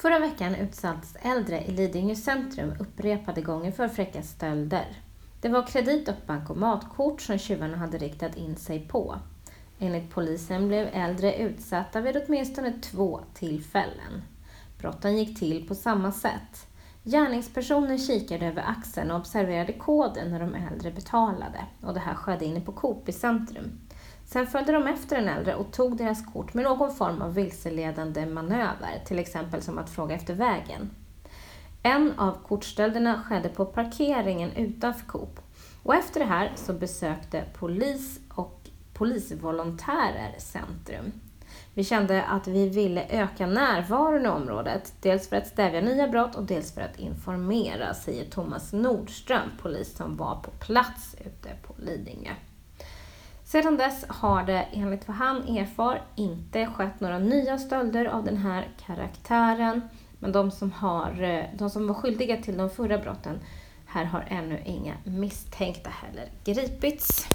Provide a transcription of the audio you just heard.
Förra veckan utsattes äldre i Lidingö centrum upprepade gånger för fräcka stölder. Det var kredit och bankomatkort som tjuvarna hade riktat in sig på. Enligt polisen blev äldre utsatta vid åtminstone två tillfällen. Brotten gick till på samma sätt. Gärningspersonen kikade över axeln och observerade koden när de äldre betalade. Och det här skedde inne på Coop i centrum. Sen följde de efter den äldre och tog deras kort med någon form av vilseledande manöver, till exempel som att fråga efter vägen. En av kortstölderna skedde på parkeringen utanför Coop. Och efter det här så besökte polis och polisvolontärer centrum. Vi kände att vi ville öka närvaron i området, dels för att stävja nya brott och dels för att informera, säger Thomas Nordström, polis som var på plats ute på Lidingö. Sedan dess har det enligt vad han erfar inte skett några nya stölder av den här karaktären. Men de som, har, eh, de som var skyldiga till de förra brotten, här har ännu inga misstänkta heller gripits.